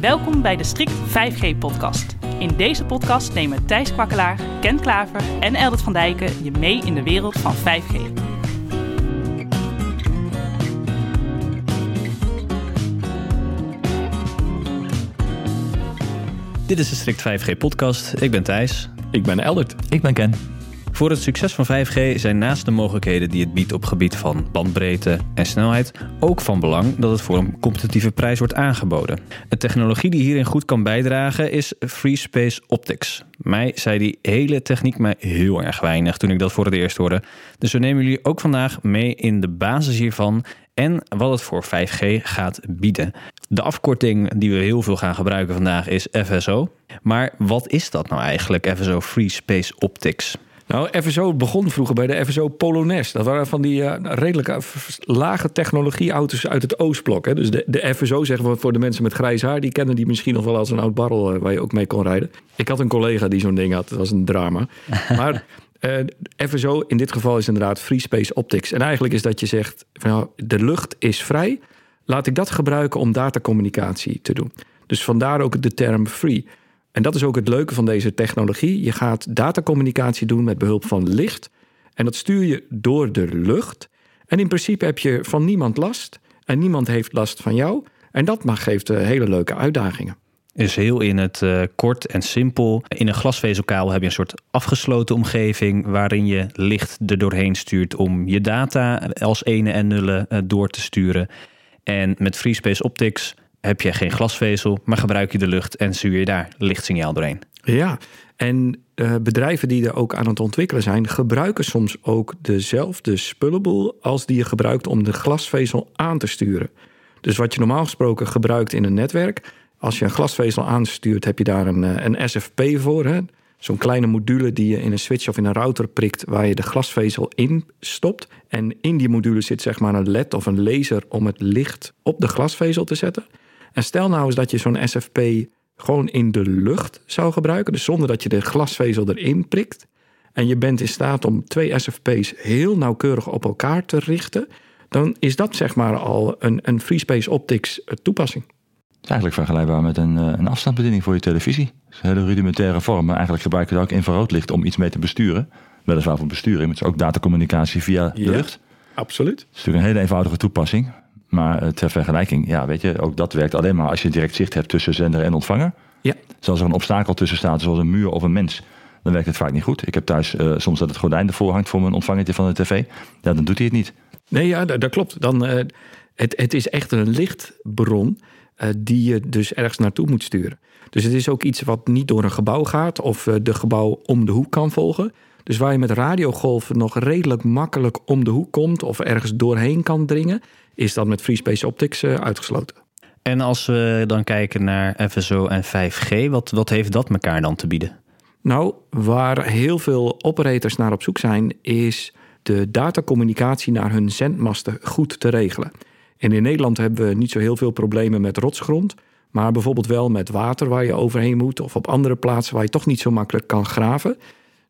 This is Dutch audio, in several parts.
Welkom bij de Strict 5G-podcast. In deze podcast nemen Thijs Kwakkelaar, Ken Klaver en Eldert van Dijken je mee in de wereld van 5G. Dit is de Strict 5G-podcast. Ik ben Thijs. Ik ben Eldert. Ik ben Ken. Voor het succes van 5G zijn naast de mogelijkheden die het biedt op gebied van bandbreedte en snelheid ook van belang dat het voor een competitieve prijs wordt aangeboden. Een technologie die hierin goed kan bijdragen is Free Space Optics. Mij zei die hele techniek mij heel erg weinig toen ik dat voor het eerst hoorde. Dus we nemen jullie ook vandaag mee in de basis hiervan en wat het voor 5G gaat bieden. De afkorting die we heel veel gaan gebruiken vandaag is FSO. Maar wat is dat nou eigenlijk, FSO Free Space Optics? Nou, FSO begon vroeger bij de FSO Polonaise. Dat waren van die uh, redelijk uh, lage technologieauto's uit het Oostblok. Hè. Dus de, de FSO, zeggen we voor de mensen met grijs haar... die kennen die misschien nog wel als een oud barrel uh, waar je ook mee kon rijden. Ik had een collega die zo'n ding had. Dat was een drama. Maar FSO in dit geval is inderdaad Free Space Optics. En eigenlijk is dat je zegt, van, nou, de lucht is vrij. Laat ik dat gebruiken om datacommunicatie te doen. Dus vandaar ook de term free. En dat is ook het leuke van deze technologie. Je gaat datacommunicatie doen met behulp van licht. En dat stuur je door de lucht. En in principe heb je van niemand last. En niemand heeft last van jou. En dat geeft hele leuke uitdagingen. Is heel in het uh, kort en simpel. In een glasvezelkabel heb je een soort afgesloten omgeving waarin je licht er doorheen stuurt om je data als ene en nullen uh, door te sturen. En met Free Space Optics heb je geen glasvezel, maar gebruik je de lucht en stuur je daar lichtsignaal doorheen. Ja, en uh, bedrijven die er ook aan het ontwikkelen zijn, gebruiken soms ook dezelfde spullenboel als die je gebruikt om de glasvezel aan te sturen. Dus wat je normaal gesproken gebruikt in een netwerk, als je een glasvezel aanstuurt, heb je daar een, een SFP voor. Hè? Zo'n kleine module die je in een switch of in een router prikt, waar je de glasvezel in stopt. En in die module zit zeg maar een LED of een laser om het licht op de glasvezel te zetten. En stel nou eens dat je zo'n SFP gewoon in de lucht zou gebruiken, dus zonder dat je de glasvezel erin prikt. En je bent in staat om twee SFP's heel nauwkeurig op elkaar te richten. Dan is dat zeg maar al een, een Free Space Optics toepassing. Het is eigenlijk vergelijkbaar met een, een afstandsbediening voor je televisie. Het is een hele rudimentaire vorm. Maar eigenlijk gebruik je ook infraroodlicht om iets mee te besturen. Weliswaar voor besturing, maar het is ook datacommunicatie via de ja, lucht. Absoluut. Het is natuurlijk een hele eenvoudige toepassing. Maar ter vergelijking, ja, weet je, ook dat werkt alleen maar als je direct zicht hebt tussen zender en ontvanger. Ja. Dus als er een obstakel tussen staat, zoals een muur of een mens, dan werkt het vaak niet goed. Ik heb thuis uh, soms dat het gordijn ervoor hangt voor mijn ontvangertje van de tv. Ja, dan doet hij het niet. Nee, ja, dat, dat klopt. Dan, uh, het, het is echt een lichtbron uh, die je dus ergens naartoe moet sturen. Dus het is ook iets wat niet door een gebouw gaat of de gebouw om de hoek kan volgen. Dus waar je met radiogolven nog redelijk makkelijk om de hoek komt of ergens doorheen kan dringen, is dat met Free Space Optics uh, uitgesloten. En als we dan kijken naar FSO en 5G, wat, wat heeft dat elkaar dan te bieden? Nou, waar heel veel operators naar op zoek zijn, is de datacommunicatie naar hun zendmasten goed te regelen. En in Nederland hebben we niet zo heel veel problemen met rotsgrond, maar bijvoorbeeld wel met water waar je overheen moet, of op andere plaatsen waar je toch niet zo makkelijk kan graven.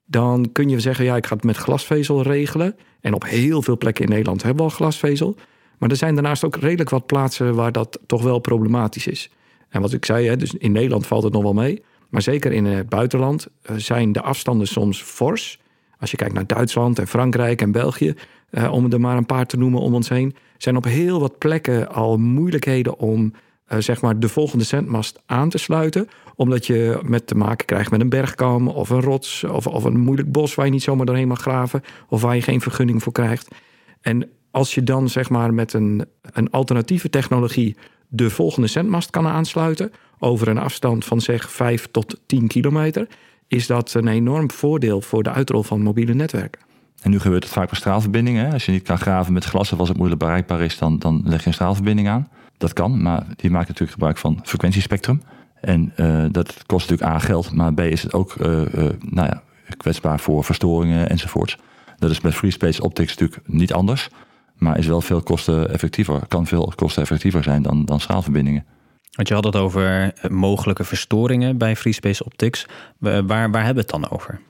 Dan kun je zeggen, ja, ik ga het met glasvezel regelen. En op heel veel plekken in Nederland hebben we al glasvezel. Maar er zijn daarnaast ook redelijk wat plaatsen waar dat toch wel problematisch is. En wat ik zei, dus in Nederland valt het nog wel mee. Maar zeker in het buitenland zijn de afstanden soms fors. Als je kijkt naar Duitsland en Frankrijk en België, eh, om er maar een paar te noemen om ons heen, zijn op heel wat plekken al moeilijkheden om uh, zeg maar de volgende zendmast aan te sluiten. Omdat je met te maken krijgt met een bergkam of een rots of, of een moeilijk bos waar je niet zomaar doorheen mag graven of waar je geen vergunning voor krijgt. En als je dan zeg maar met een, een alternatieve technologie de volgende zendmast kan aansluiten over een afstand van zeg 5 tot 10 kilometer, is dat een enorm voordeel voor de uitrol van mobiele netwerken. En nu gebeurt het vaak bij straalverbindingen. Als je niet kan graven met glas of als het moeilijk bereikbaar is, dan, dan leg je een straalverbinding aan. Dat kan, maar die maakt natuurlijk gebruik van frequentiespectrum. En uh, dat kost natuurlijk A geld, maar B is het ook uh, uh, nou ja, kwetsbaar voor verstoringen enzovoorts. Dat is met Free Space Optics natuurlijk niet anders. Maar is wel veel kosteneffectiever, kan veel kosteneffectiever zijn dan, dan schaalverbindingen. Want je had het over mogelijke verstoringen bij Free Space Optics. Waar, waar hebben we het dan over?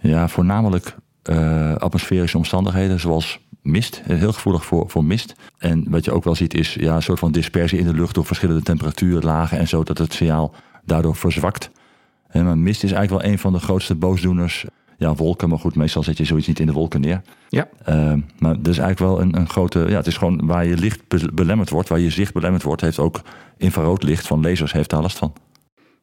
Ja, voornamelijk uh, atmosferische omstandigheden, zoals mist. Heel gevoelig voor, voor mist. En wat je ook wel ziet is ja, een soort van dispersie in de lucht door verschillende temperatuurlagen en zo, dat het signaal daardoor verzwakt. En maar mist is eigenlijk wel een van de grootste boosdoeners. Ja, wolken, maar goed, meestal zet je zoiets niet in de wolken neer. Ja. Uh, maar dat is eigenlijk wel een, een grote. Ja, het is gewoon waar je licht belemmerd wordt, waar je zicht belemmerd wordt, heeft ook infrarood licht van lasers heeft daar last van.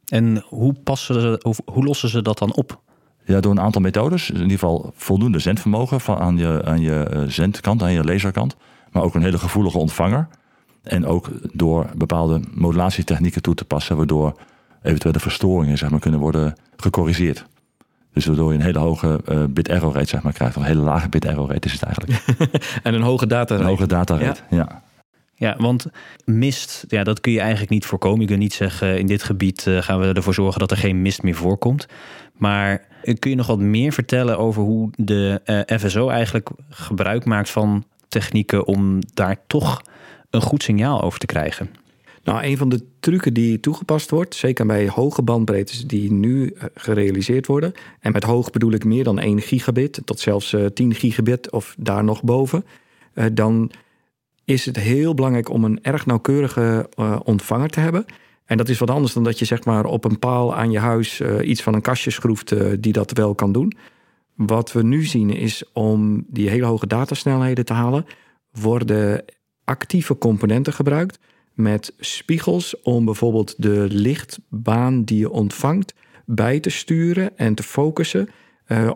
En hoe, passen ze, hoe lossen ze dat dan op? Ja, door een aantal methodes. In ieder geval voldoende zendvermogen van aan je, aan je eh, zendkant, aan je laserkant. Maar ook een hele gevoelige ontvanger. En ook door bepaalde modulatietechnieken toe te passen, waardoor eventuele verstoringen zeg maar, kunnen worden gecorrigeerd. Dus waardoor je een hele hoge uh, bit error rate zeg maar, krijgt. Of een hele lage bit error rate is het eigenlijk. en een hoge data rate. Een hoge data rate, ja. ja. Ja, want mist, ja, dat kun je eigenlijk niet voorkomen. Je kunt niet zeggen, in dit gebied uh, gaan we ervoor zorgen dat er geen mist meer voorkomt. Maar eh, kun je nog wat meer vertellen over hoe de FSO eigenlijk gebruik maakt van technieken om daar toch een goed signaal over te krijgen? Nou, een van de trucken die toegepast wordt, zeker bij hoge bandbreedtes die nu gerealiseerd worden. En met hoog bedoel ik meer dan 1 gigabit, tot zelfs 10 gigabit of daar nog boven. Dan is het heel belangrijk om een erg nauwkeurige ontvanger te hebben. En dat is wat anders dan dat je zeg maar op een paal aan je huis iets van een kastje schroeft die dat wel kan doen. Wat we nu zien is om die hele hoge datasnelheden te halen, worden actieve componenten gebruikt met spiegels om bijvoorbeeld de lichtbaan die je ontvangt bij te sturen en te focussen.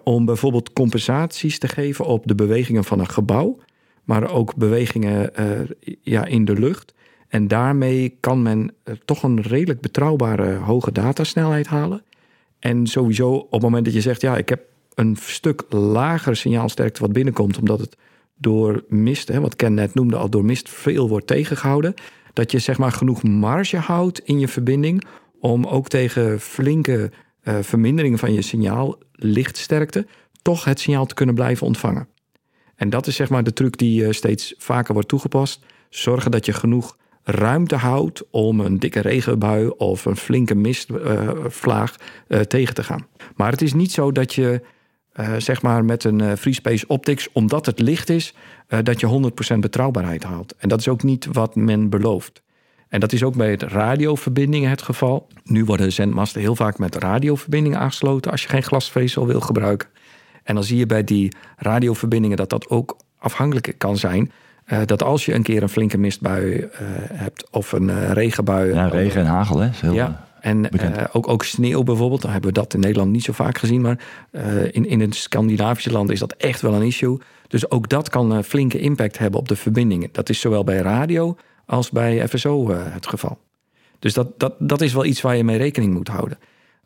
om bijvoorbeeld compensaties te geven op de bewegingen van een gebouw maar ook bewegingen uh, ja, in de lucht. En daarmee kan men uh, toch een redelijk betrouwbare hoge datasnelheid halen. En sowieso op het moment dat je zegt, ja, ik heb een stuk lagere signaalsterkte wat binnenkomt, omdat het door mist, hè, wat Ken net noemde al, door mist veel wordt tegengehouden. Dat je zeg maar genoeg marge houdt in je verbinding om ook tegen flinke uh, verminderingen van je signaal, lichtsterkte, toch het signaal te kunnen blijven ontvangen. En dat is zeg maar de truc die uh, steeds vaker wordt toegepast. Zorgen dat je genoeg ruimte houdt om een dikke regenbui of een flinke mistvlaag uh, tegen te gaan. Maar het is niet zo dat je zeg maar met een Free Space Optics, omdat het licht is, dat je 100% betrouwbaarheid haalt. En dat is ook niet wat men belooft. En dat is ook bij het radioverbindingen het geval. Nu worden zendmasten heel vaak met radioverbindingen aangesloten als je geen glasvezel wil gebruiken. En dan zie je bij die radioverbindingen dat dat ook afhankelijk kan zijn. Uh, dat als je een keer een flinke mistbui uh, hebt of een uh, regenbui. Ja, regen en hagel, hè? Heel ja, en ook, ook sneeuw bijvoorbeeld. Dan hebben we dat in Nederland niet zo vaak gezien. Maar in, in het Scandinavische land is dat echt wel een issue. Dus ook dat kan een flinke impact hebben op de verbindingen. Dat is zowel bij radio als bij FSO het geval. Dus dat, dat, dat is wel iets waar je mee rekening moet houden.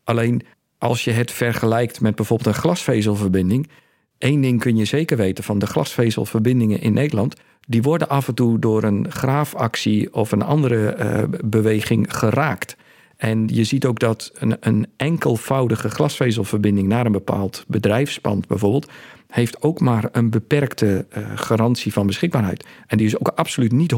Alleen als je het vergelijkt met bijvoorbeeld een glasvezelverbinding. één ding kun je zeker weten van de glasvezelverbindingen in Nederland. Die worden af en toe door een graafactie of een andere uh, beweging geraakt. En je ziet ook dat een, een enkelvoudige glasvezelverbinding naar een bepaald bedrijfspand bijvoorbeeld, heeft ook maar een beperkte uh, garantie van beschikbaarheid. En die is ook absoluut niet 100%.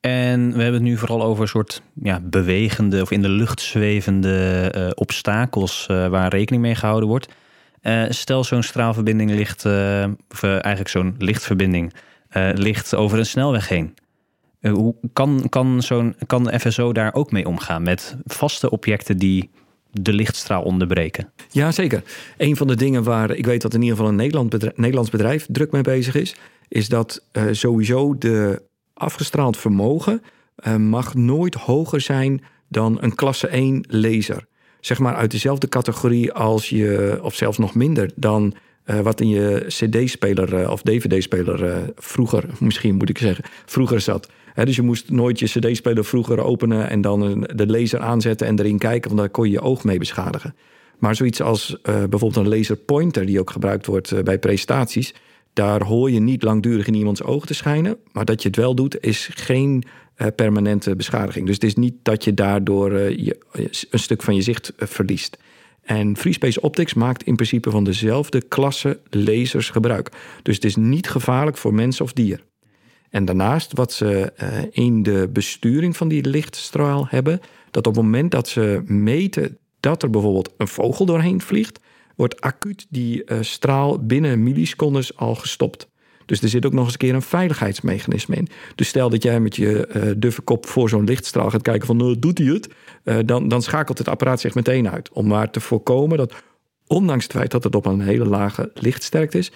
En we hebben het nu vooral over een soort ja, bewegende of in de lucht zwevende uh, obstakels uh, waar rekening mee gehouden wordt. Stel zo'n straalverbinding ligt, of eigenlijk zo'n lichtverbinding, ligt over een snelweg heen. Hoe kan, kan, zo'n, kan de FSO daar ook mee omgaan met vaste objecten die de lichtstraal onderbreken? Ja, zeker. Een van de dingen waar ik weet dat in ieder geval een Nederland Nederlands bedrijf druk mee bezig is, is dat sowieso de afgestraald vermogen uh, mag nooit hoger zijn dan een klasse 1 laser. Zeg maar uit dezelfde categorie als je, of zelfs nog minder dan wat in je CD-speler of DVD-speler vroeger, misschien moet ik zeggen, vroeger zat. Dus je moest nooit je CD-speler vroeger openen en dan de laser aanzetten en erin kijken, want daar kon je je oog mee beschadigen. Maar zoiets als bijvoorbeeld een laser pointer, die ook gebruikt wordt bij presentaties, daar hoor je niet langdurig in iemands oog te schijnen. Maar dat je het wel doet, is geen uh, permanente beschadiging. Dus het is niet dat je daardoor een stuk van je zicht verliest. En FreeSpace Optics maakt in principe van dezelfde klasse lasers gebruik. Dus het is niet gevaarlijk voor mens of dier. En daarnaast wat ze in de besturing van die lichtstraal hebben, dat op het moment dat ze meten dat er bijvoorbeeld een vogel doorheen vliegt, wordt acuut die uh, straal binnen millisecondes al gestopt. Dus er zit ook nog eens een keer een veiligheidsmechanisme in. Dus stel dat jij met je uh, duffe kop voor zo'n lichtstraal gaat kijken van nou, doet hij het? Dan, dan schakelt het apparaat zich meteen uit. Om maar te voorkomen dat, ondanks het feit dat het op een hele lage lichtsterkte is,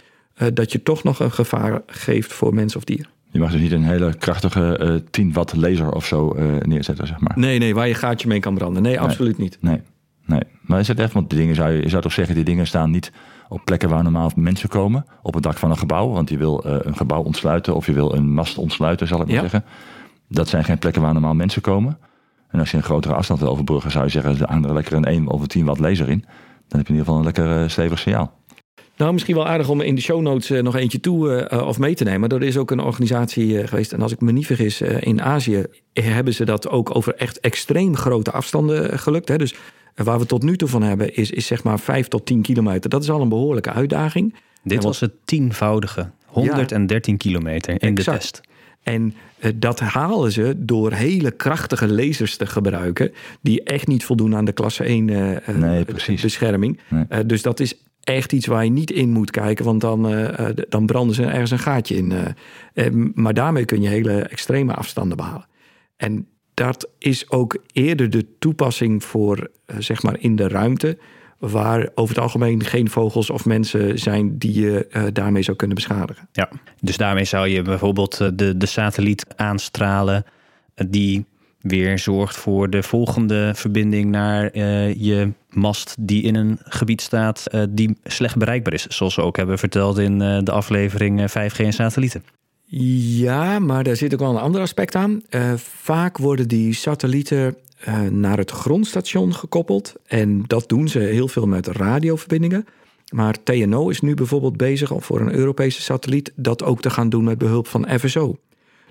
dat je toch nog een gevaar geeft voor mens of dier. Je mag dus niet een hele krachtige uh, 10 watt laser of zo neerzetten, zeg maar. Nee, nee, waar je gaatje mee kan branden. Nee, absoluut niet. Nee, nee. Maar is het echt, want die dingen zou je, je zou toch zeggen, die dingen staan niet op plekken waar normaal mensen komen. Op het dak van een gebouw, want je wil uh, een gebouw ontsluiten of je wil een mast ontsluiten, zal ik maar ja. zeggen. Dat zijn geen plekken waar normaal mensen komen. En als je een grotere afstand wil overbruggen, zou je zeggen, hangt er lekker een 1 of 10 watt laser in. Dan heb je in ieder geval een lekker stevig signaal. Nou, misschien wel aardig om in de show notes uh, nog eentje toe uh, of mee te nemen. Er is ook een organisatie geweest, en als ik me niet vergis, in Azië hebben ze dat ook over echt extreem grote afstanden gelukt. Hè? Dus waar we tot nu toe van hebben, is, is zeg maar 5 tot 10 kilometer. Dat is al een behoorlijke uitdaging. Dit was het tienvoudige, 113 ja, kilometer in exact. de test. En uh, dat halen ze door hele krachtige lasers te gebruiken, die echt niet voldoen aan de klasse 1 uh, nee, bescherming. Nee. Uh, dus dat is echt iets waar je niet in moet kijken, want dan, dan branden ze ergens een gaatje in. maar daarmee kun je hele extreme afstanden behalen. En dat is ook eerder de toepassing voor, zeg maar, in de ruimte waar over het algemeen geen vogels of mensen zijn die je daarmee zou kunnen beschadigen. Ja, dus daarmee zou je bijvoorbeeld eh, de, de satelliet aanstralen die weer zorgt voor de volgende verbinding naar je mast die in een gebied staat die slecht bereikbaar is. Zoals we ook hebben verteld in de aflevering 5G en satellieten. Ja, maar daar zit ook wel een ander aspect aan. vaak worden die satellieten uh, naar het grondstation gekoppeld. En dat doen ze heel veel met radioverbindingen. Maar TNO is nu bijvoorbeeld bezig om voor een Europese satelliet dat ook te gaan doen met behulp van FSO.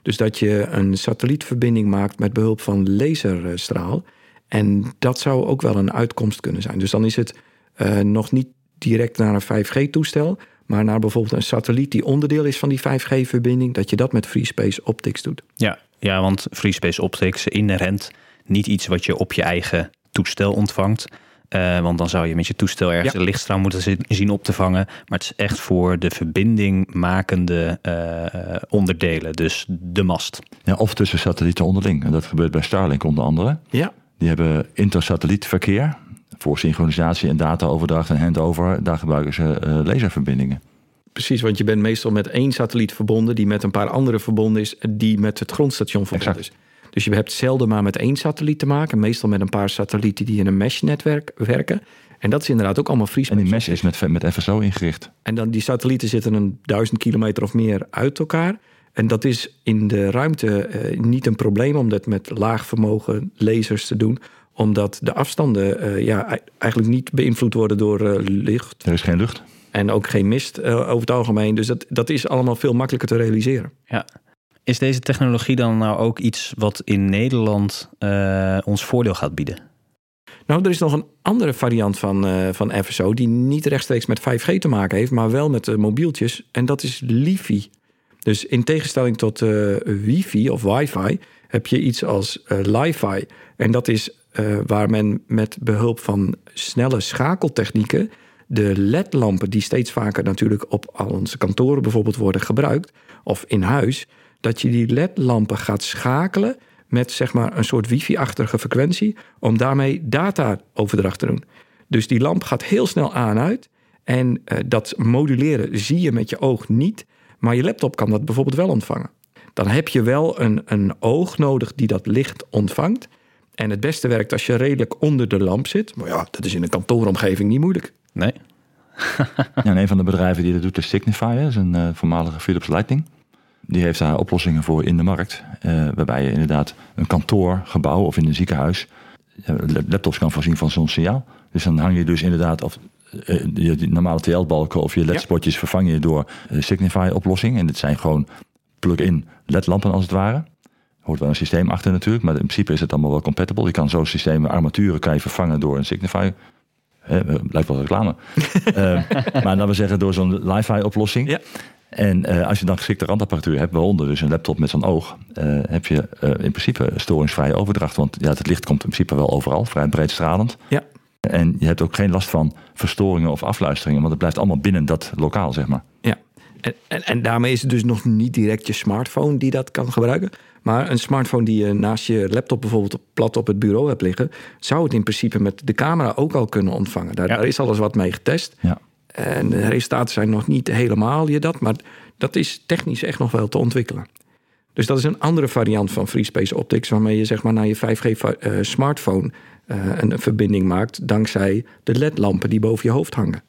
Dus dat je een satellietverbinding maakt met behulp van laserstraal. En dat zou ook wel een uitkomst kunnen zijn. Dus dan is het uh, nog niet direct naar een 5G-toestel, maar naar bijvoorbeeld een satelliet die onderdeel is van die 5G-verbinding, dat je dat met Free Space Optics doet. Ja, ja want Free Space Optics inherent niet iets wat je op je eigen toestel ontvangt. Uh, want dan zou je met je toestel ergens ja. de lichtstraal moeten zien op te vangen. Maar het is echt voor de verbindingmakende uh, onderdelen, dus de mast. Ja, of tussen satellieten onderling. En dat gebeurt bij Starlink onder andere. Ja. Die hebben intersatellietverkeer voor synchronisatie en dataoverdracht en handover. Daar gebruiken ze uh, laserverbindingen. Precies, want je bent meestal met één satelliet verbonden... die met een paar andere verbonden is... die met het grondstation verbonden exact. is. Dus je hebt zelden maar met één satelliet te maken. Meestal met een paar satellieten die in een mesh-netwerk werken. En dat is inderdaad ook allemaal vries. En die mesh is met, met FSO ingericht. En dan die satellieten zitten een duizend kilometer of meer uit elkaar. En dat is in de ruimte uh, niet een probleem om dat met laag vermogen lasers te doen omdat de afstanden uh, ja, eigenlijk niet beïnvloed worden door uh, licht. Er is geen lucht. En ook geen mist over het algemeen. Dus dat, dat is allemaal veel makkelijker te realiseren. Ja, is deze technologie dan nou ook iets wat in Nederland uh, ons voordeel gaat bieden? Nou, er is nog een andere variant van, uh, van FSO die niet rechtstreeks met 5G te maken heeft, maar wel met de mobieltjes. En dat is LiFi. Dus in tegenstelling tot uh, wifi of wifi heb je iets als uh, li-fi. En dat is waar men met behulp van snelle schakeltechnieken de LED-lampen die steeds vaker natuurlijk op al onze kantoren bijvoorbeeld worden gebruikt, of in huis, dat je die LED-lampen gaat schakelen met zeg maar een soort wifi-achtige frequentie om daarmee data-overdracht te doen. Dus die lamp gaat heel snel aan uit en dat moduleren zie je met je oog niet, maar je laptop kan dat bijvoorbeeld wel ontvangen. Dan heb je wel een, een oog nodig die dat licht ontvangt. En het beste werkt als je redelijk onder de lamp zit. Maar ja, dat is in een kantooromgeving niet moeilijk. Nee. ja, een van de bedrijven die dat doet is Signify, is een uh, voormalige Philips Lighting. Die heeft daar oplossingen voor in de markt. Uh, waarbij je inderdaad een kantoorgebouw of in een ziekenhuis uh, laptops kan voorzien van zo'n signaal. Dus dan hang je dus inderdaad of je normale TL-balken of je LED-spotjes ja. vervang je door Signify-oplossing. En dit zijn gewoon plug-in LED-lampen als het ware. Hoort wel een systeem achter natuurlijk, maar in principe is het allemaal wel compatible. Je kan zo'n systemen, armaturen kan je vervangen door een Signify He, blijkt wel reclame. maar laten we zeggen door zo'n li-fi oplossing. Ja. En uh, als je dan geschikte randapparatuur hebt, waaronder dus een laptop met zo'n oog, uh, heb je uh, in principe storingsvrije overdracht. Want ja, het licht komt in principe wel overal, vrij breedstralend. Ja. En je hebt ook geen last van verstoringen of afluisteringen, want het blijft allemaal binnen dat lokaal, zeg maar. Ja, en, en, en daarmee is het dus nog niet direct je smartphone die dat kan gebruiken. Maar een smartphone die je naast je laptop bijvoorbeeld plat op het bureau hebt liggen, zou het in principe met de camera ook al kunnen ontvangen. Daar, Ja. daar is alles wat mee getest. Ja. En de resultaten zijn nog niet helemaal je dat, maar dat is technisch echt nog wel te ontwikkelen. Dus dat is een andere variant van FreeSpace Optics, waarmee je zeg maar naar je 5G va- eh, smartphone eh, een verbinding maakt dankzij de LED-lampen die boven je hoofd hangen.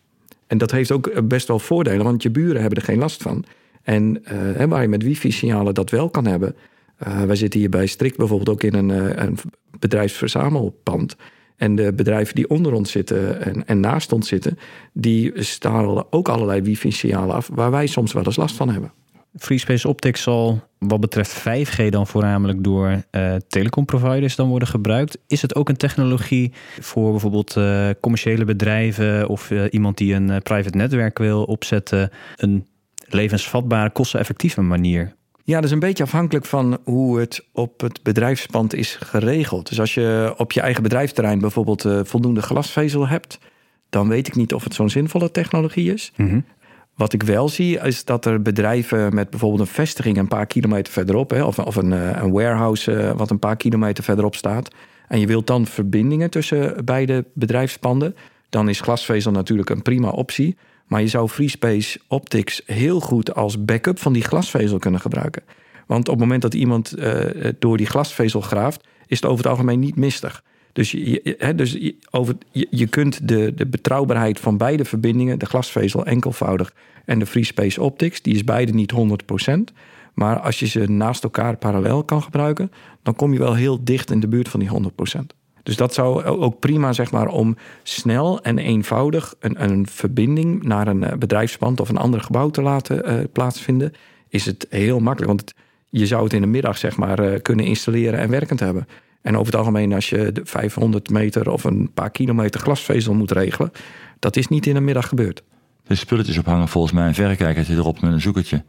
En dat heeft ook eh, best wel voordelen, want je buren hebben er geen last van. En eh, waar je met wifi-signalen dat wel kan hebben. eh, wij zitten hier bij Strict bijvoorbeeld ook in een, een bedrijfsverzamelpand. En de bedrijven die onder ons zitten en, en naast ons zitten, die stalen ook allerlei wifi-signalen af, waar wij soms wel eens last van hebben. FreeSpace Optics zal wat betreft 5G dan voornamelijk door eh telecomproviders dan worden gebruikt. Is het ook een technologie voor bijvoorbeeld eh, commerciële bedrijven of eh, iemand die een private netwerk wil opzetten, een levensvatbare, kosteneffectieve manier? Ja, dat is een beetje afhankelijk van hoe het op het bedrijfspand is geregeld. Dus als je op je eigen bedrijfsterrein bijvoorbeeld voldoende glasvezel hebt, dan weet ik niet of het zo'n zinvolle technologie is. Wat ik wel zie, is dat er bedrijven met bijvoorbeeld een vestiging een paar kilometer verderop, hè, of, of een, eh, een warehouse eh, wat een paar kilometer verderop staat, en je wilt dan verbindingen tussen beide bedrijfspanden, dan is glasvezel natuurlijk een prima optie. Maar je zou FreeSpace Optics heel goed als backup van die glasvezel kunnen gebruiken. Want op het moment dat iemand eh, door die glasvezel graaft, is het over het algemeen niet mistig. Dus, je, dus over, je, je kunt de, de betrouwbaarheid van beide verbindingen, de glasvezel enkelvoudig en de FreeSpace Optics, die is beide niet 100%. Maar als je ze naast elkaar parallel kan gebruiken, dan kom je wel heel dicht in de buurt van die 100%. Dus dat zou ook prima, zeg maar, om snel en eenvoudig een, een verbinding naar een eh, bedrijfspand of een ander gebouw te laten eh, plaatsvinden, is het heel makkelijk. Want je zou het in de middag, zeg maar, eh, kunnen installeren en werkend hebben. En over het algemeen, als je de 500 meter of een paar kilometer glasvezel moet regelen, dat is niet in een middag gebeurd. Er spulletjes ophangen, volgens mij een verrekijkertje erop met een zoekertje.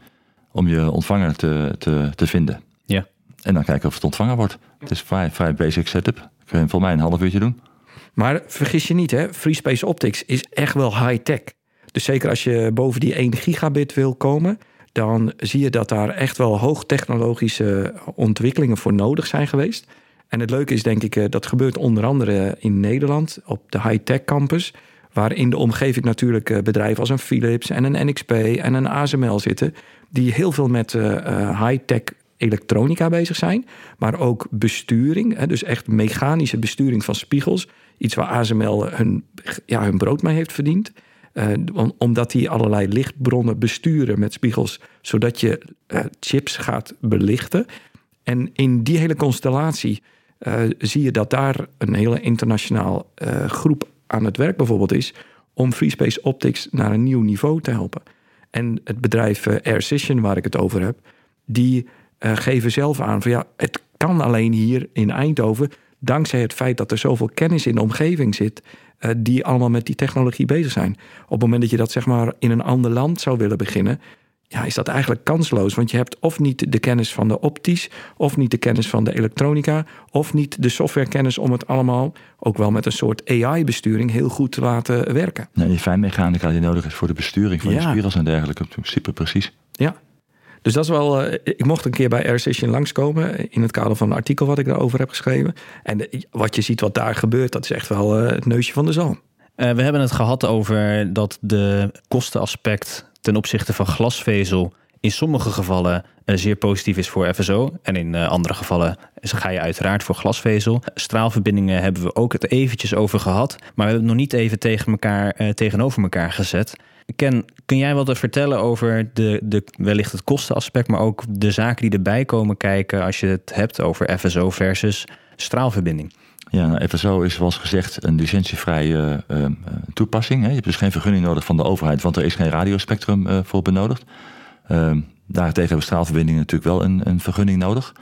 Om je ontvanger te, te, te vinden. Ja. En dan kijken of het ontvangen wordt. Het is vrij, vrij basic setup. Kun je volgens mij een half uurtje doen. Maar vergis je niet, hè, FreeSpace Optics is echt wel high-tech. Dus zeker als je boven die 1 gigabit wil komen, dan zie je dat daar echt wel hoogtechnologische ontwikkelingen voor nodig zijn geweest. En het leuke is, denk ik, eh, dat gebeurt onder andere in Nederland op de high-tech campus. Waar in de omgeving natuurlijk eh, bedrijven als een Philips en een NXP en een ASML zitten. Die heel veel met eh, high-tech elektronica bezig zijn. Maar ook besturing, dus echt mechanische besturing van spiegels. Iets waar ASML hun, ja, hun brood mee heeft verdiend. Om- omdat die allerlei lichtbronnen besturen met spiegels. Zodat je chips gaat belichten. En in die hele constellatie zie je dat daar een hele internationaal eh, groep aan het werk bijvoorbeeld is. Om FreeSpace Optics naar een nieuw niveau te helpen. En het bedrijf eh, AirSession, waar ik het over heb, die eh, geven zelf aan van ja, het kan alleen hier in Eindhoven, dankzij het feit dat er zoveel kennis in de omgeving zit, eh, die allemaal met die technologie bezig zijn. Op het moment dat je dat zeg maar in een ander land zou willen beginnen, ja, is dat eigenlijk kansloos. Want je hebt of niet de kennis van de optisch, of niet de kennis van de elektronica, of niet de softwarekennis om het allemaal, ook wel met een soort AI-besturing, heel goed te laten werken. Nee, die fijnmechanica die nodig is voor de besturing van Ja. je spiegels en dergelijke. Super precies. Ja. Dus dat is wel. eh, ik mocht een keer bij Air Session langskomen. in het kader van een artikel wat ik daarover heb geschreven. En eh, wat je ziet wat daar gebeurt, dat is echt wel eh, het neusje van de zalm. Eh, we hebben het gehad over dat de kostenaspect ten opzichte van glasvezel in sommige gevallen eh, zeer positief is voor FSO. En in eh, andere gevallen ga je uiteraard voor glasvezel. Straalverbindingen hebben we ook het eventjes over gehad. Maar we hebben het nog niet even tegen elkaar, eh, tegenover elkaar gezet. Ken, kun jij wat vertellen over de, de, wellicht het kostenaspect, maar ook de zaken die erbij komen kijken als je het hebt over FSO versus straalverbinding? Ja, nou, FSO is zoals gezegd een licentievrije eh, eh, toepassing. Hè. Je hebt dus geen vergunning nodig van de overheid, want er is geen radiospectrum eh, voor benodigd. Ehm daartegen hebben straalverbindingen natuurlijk wel een, een vergunning nodig.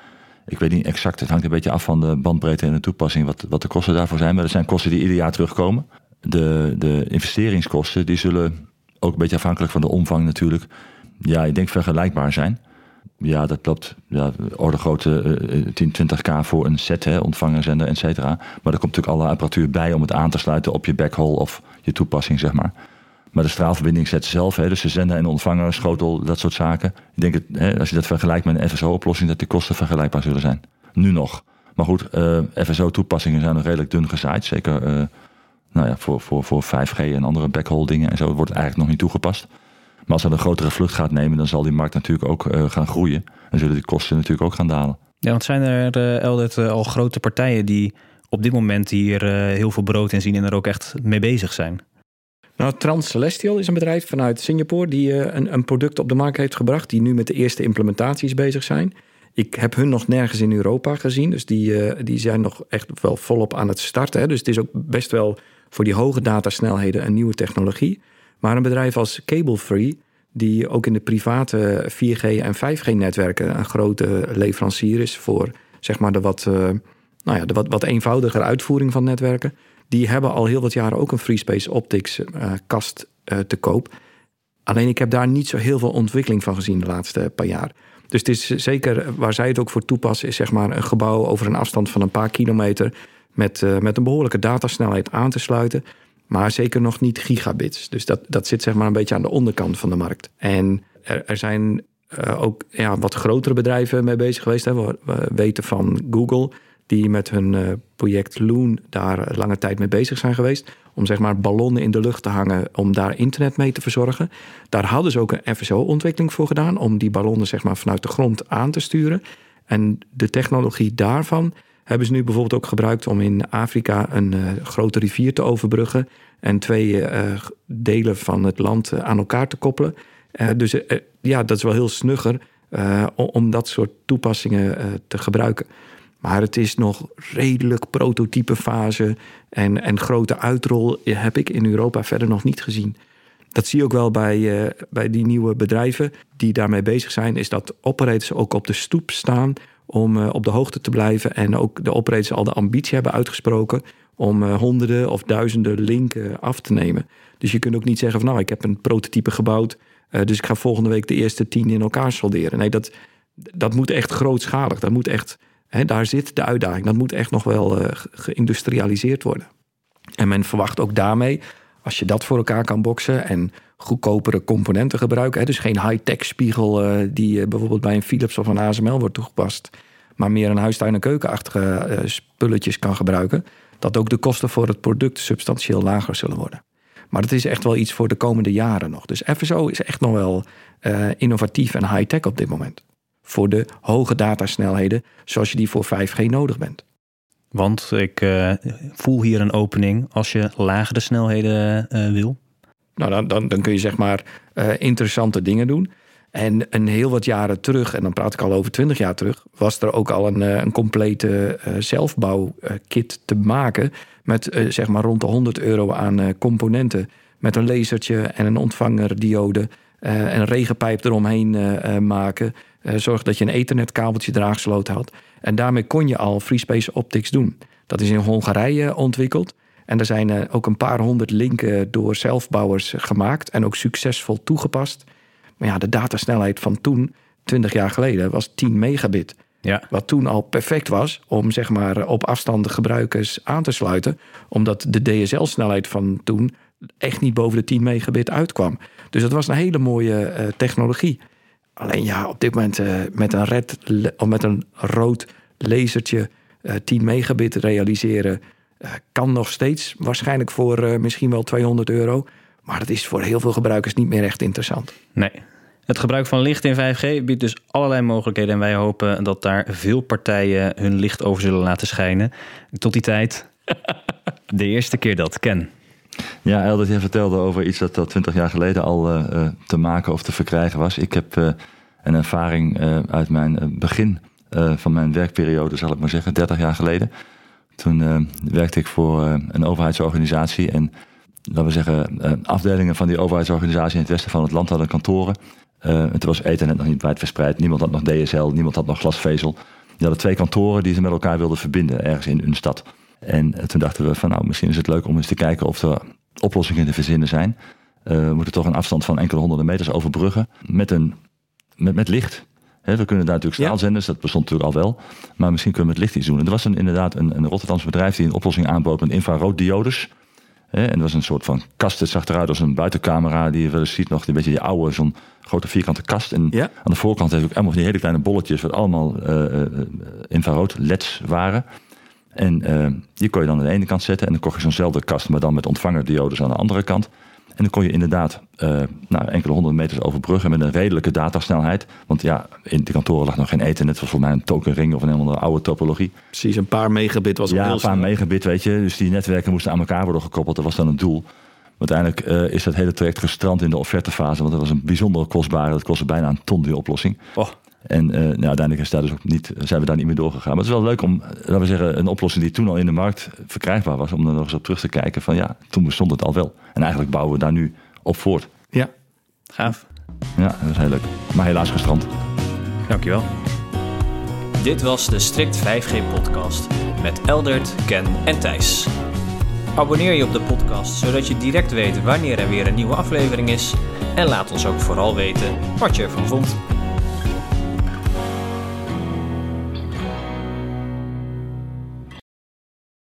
Ik weet niet exact, het hangt een beetje af van de bandbreedte en de toepassing, wat, wat de kosten daarvoor zijn. Maar dat zijn kosten die ieder jaar terugkomen. De, de investeringskosten die zullen ook een beetje afhankelijk van de omvang natuurlijk. Ja, ik denk vergelijkbaar zijn. Ja, dat loopt ja, orde grote uh, 10, 20k voor een set, hè, ontvanger, zender, et cetera. Maar er komt natuurlijk alle apparatuur bij om het aan te sluiten op je backhaul of je toepassing, zeg maar. Maar de straalverbinding zet zelf, hè, dus de zender en de ontvanger, schotel, dat soort zaken. Ik denk, het, hè, als je dat vergelijkt met een FSO-oplossing, dat die kosten vergelijkbaar zullen zijn. Nu nog. Maar goed, uh, FSO-toepassingen zijn nog redelijk dun gezaaid. Zeker uh, nou ja, voor, voor, voor 5G en andere backhaul dingen en zo wordt het eigenlijk nog niet toegepast. Maar als er een grotere vlucht gaat nemen, dan zal die markt natuurlijk ook uh, gaan groeien. En zullen die kosten natuurlijk ook gaan dalen. Ja, want zijn er, uh, Eldert, al grote partijen die op dit moment hier heel veel brood in zien en er ook echt mee bezig zijn? Nou, Transcelestial is een bedrijf vanuit Singapore die een, een product op de markt heeft gebracht, die nu met de eerste implementaties bezig zijn. Ik heb hun nog nergens in Europa gezien. Dus die, uh, die zijn nog echt wel volop aan het starten. Hè. Dus het is ook best wel voor die hoge datasnelheden een nieuwe technologie. Maar een bedrijf als Cablefree, die ook in de private 4G en 5G-netwerken een grote leverancier is voor zeg maar de wat, uh, nou ja, de wat, wat eenvoudiger uitvoering van netwerken. Die hebben al heel wat jaren ook een FreeSpace Optics uh, kast te koop. Alleen ik heb daar niet zo heel veel ontwikkeling van gezien de laatste paar jaar. Dus het is zeker waar zij het ook voor toepassen, is zeg maar een gebouw over een afstand van een paar kilometer met, met een behoorlijke datasnelheid aan te sluiten. Maar zeker nog niet gigabits. Dus dat, dat zit zeg maar een beetje aan de onderkant van de markt. En er, er zijn uh, ook ja, wat grotere bedrijven mee bezig geweest. Hè. We, we weten van Google die met hun uh, project Loon daar lange tijd mee bezig zijn geweest. Om zeg maar ballonnen in de lucht te hangen om daar internet mee te verzorgen. Daar hadden ze ook een FSO-ontwikkeling voor gedaan om die ballonnen zeg maar vanuit de grond aan te sturen. En de technologie daarvan hebben ze nu bijvoorbeeld ook gebruikt om in Afrika een uh, grote rivier te overbruggen en twee uh, delen van het land aan elkaar te koppelen. dus ja, dat is wel heel snugger om dat soort toepassingen te gebruiken. Maar het is nog redelijk prototype fase. En, en grote uitrol heb ik in Europa verder nog niet gezien. Dat zie je ook wel bij, bij die nieuwe bedrijven die daarmee bezig zijn. Is dat operators ook op de stoep staan om uh, op de hoogte te blijven. En ook de operators al de ambitie hebben uitgesproken om uh, honderden of duizenden linken af te nemen. Dus je kunt ook niet zeggen van nou, ik heb een prototype gebouwd. dus ik ga volgende week de eerste tien in elkaar solderen. Nee, dat, dat moet echt grootschalig. Dat moet echt He, daar zit de uitdaging. Dat moet echt nog wel uh, geïndustrialiseerd worden. En men verwacht ook daarmee, als je dat voor elkaar kan boksen en goedkopere componenten gebruiken, dus geen high-tech spiegel uh, die uh, bijvoorbeeld bij een Philips of een ASML wordt toegepast, maar meer een huistuin- en keukenachtige spulletjes kan gebruiken, dat ook de kosten voor het product substantieel lager zullen worden. Maar dat is echt wel iets voor de komende jaren nog. Dus FSO is echt nog wel innovatief en high-tech op dit moment voor de hoge datasnelheden zoals je die voor 5G nodig bent. Want ik uh, voel hier een opening als je lagere snelheden uh, wil. Nou, dan, dan, dan, kun je zeg maar uh, interessante dingen doen. En een heel wat jaren terug, en dan praat ik al over 20 jaar terug, was er ook al een, een complete zelfbouwkit te maken. Met zeg maar rond de 100 euro aan componenten. Met een lasertje en een ontvangerdiode. en een regenpijp eromheen maken. Zorg dat je een ethernetkabeltje draagsloot had. En daarmee kon je al FreeSpace Optics doen. Dat is in Hongarije ontwikkeld. En er zijn uh, ook een paar honderd linken door zelfbouwers gemaakt en ook succesvol toegepast. Maar ja, de datasnelheid van toen, 20 jaar geleden, was 10 megabit. Ja. Wat toen al perfect was om zeg maar, op afstand gebruikers aan te sluiten. Omdat de DSL-snelheid van toen echt niet boven de 10 megabit uitkwam. Dus dat was een hele mooie uh, technologie. Alleen ja, op dit moment uh, met een red of met een rood lasertje uh, 10 megabit realiseren uh, kan nog steeds waarschijnlijk voor misschien wel 200 euro. Maar dat is voor heel veel gebruikers niet meer echt interessant. Nee. Het gebruik van licht in 5G biedt dus allerlei mogelijkheden. En wij hopen dat daar veel partijen hun licht over zullen laten schijnen. Tot die tijd, de eerste keer dat ken. Ja, Eldert, jij vertelde over iets dat dat 20 jaar geleden al uh, te maken of te verkrijgen was. Ik heb uh, een ervaring uit mijn begin van mijn werkperiode, zal ik maar zeggen, 30 jaar geleden. Toen werkte ik voor een overheidsorganisatie en laten we zeggen, afdelingen van die overheidsorganisatie in het westen van het land hadden kantoren. het was ethernet nog niet wijd verspreid, niemand had nog DSL, niemand had nog glasvezel. Die hadden twee kantoren die ze met elkaar wilden verbinden, ergens in een stad. En toen dachten we van nou, misschien is het leuk om eens te kijken of er oplossingen te verzinnen zijn. Uh, we moeten toch een afstand van enkele honderden meters overbruggen met, een, met, met licht. We kunnen daar natuurlijk Ja. straalzenders, dat bestond natuurlijk al wel. Maar misschien kunnen we met licht iets doen. En er was een, inderdaad een, een Rotterdamse bedrijf die een oplossing aanbood met infrarooddiodes. Hè, en dat was een soort van kast. Het zag eruit als een buitencamera die je wel eens ziet nog. Een beetje die oude, zo'n grote vierkante kast. En Ja. aan de voorkant heeft ook allemaal van die hele kleine bolletjes... wat allemaal eh, eh, infrarood LED's waren. En eh, die kon je dan aan de ene kant zetten. En dan kocht je zo'nzelfde kast, maar dan met ontvangerdiodes aan de andere kant. En dan kon je inderdaad eh, nou, enkele honderden meters overbruggen met een redelijke datasnelheid. Want ja, in de kantoren lag nog geen ethernet. Het was voor mij een tokenring of een hele andere oude topologie. Precies, een paar megabit was al Ja, een paar megabit, weet je. Dus die netwerken moesten aan elkaar worden gekoppeld. Dat was dan het doel. Uiteindelijk eh, is dat hele traject gestrand in de offertefase. Want dat was een bijzonder kostbare. Dat kostte bijna een ton, die oplossing. Oh. En eh, nou, uiteindelijk is daar dus ook niet, zijn we daar niet meer doorgegaan. Maar het is wel leuk om, eh, laten we zeggen, een oplossing die toen al in de markt verkrijgbaar was. Om er nog eens op terug te kijken van ja, toen bestond het al wel. En eigenlijk bouwen we daar nu op voort. Ja, Gaaf. Ja, dat is heel leuk. Maar helaas gestrand. Dankjewel. Dit was de Strict 5G podcast met Eldert, Ken en Thijs. Abonneer je op de podcast zodat je direct weet wanneer er weer een nieuwe aflevering is. En laat ons ook vooral weten wat je ervan vond.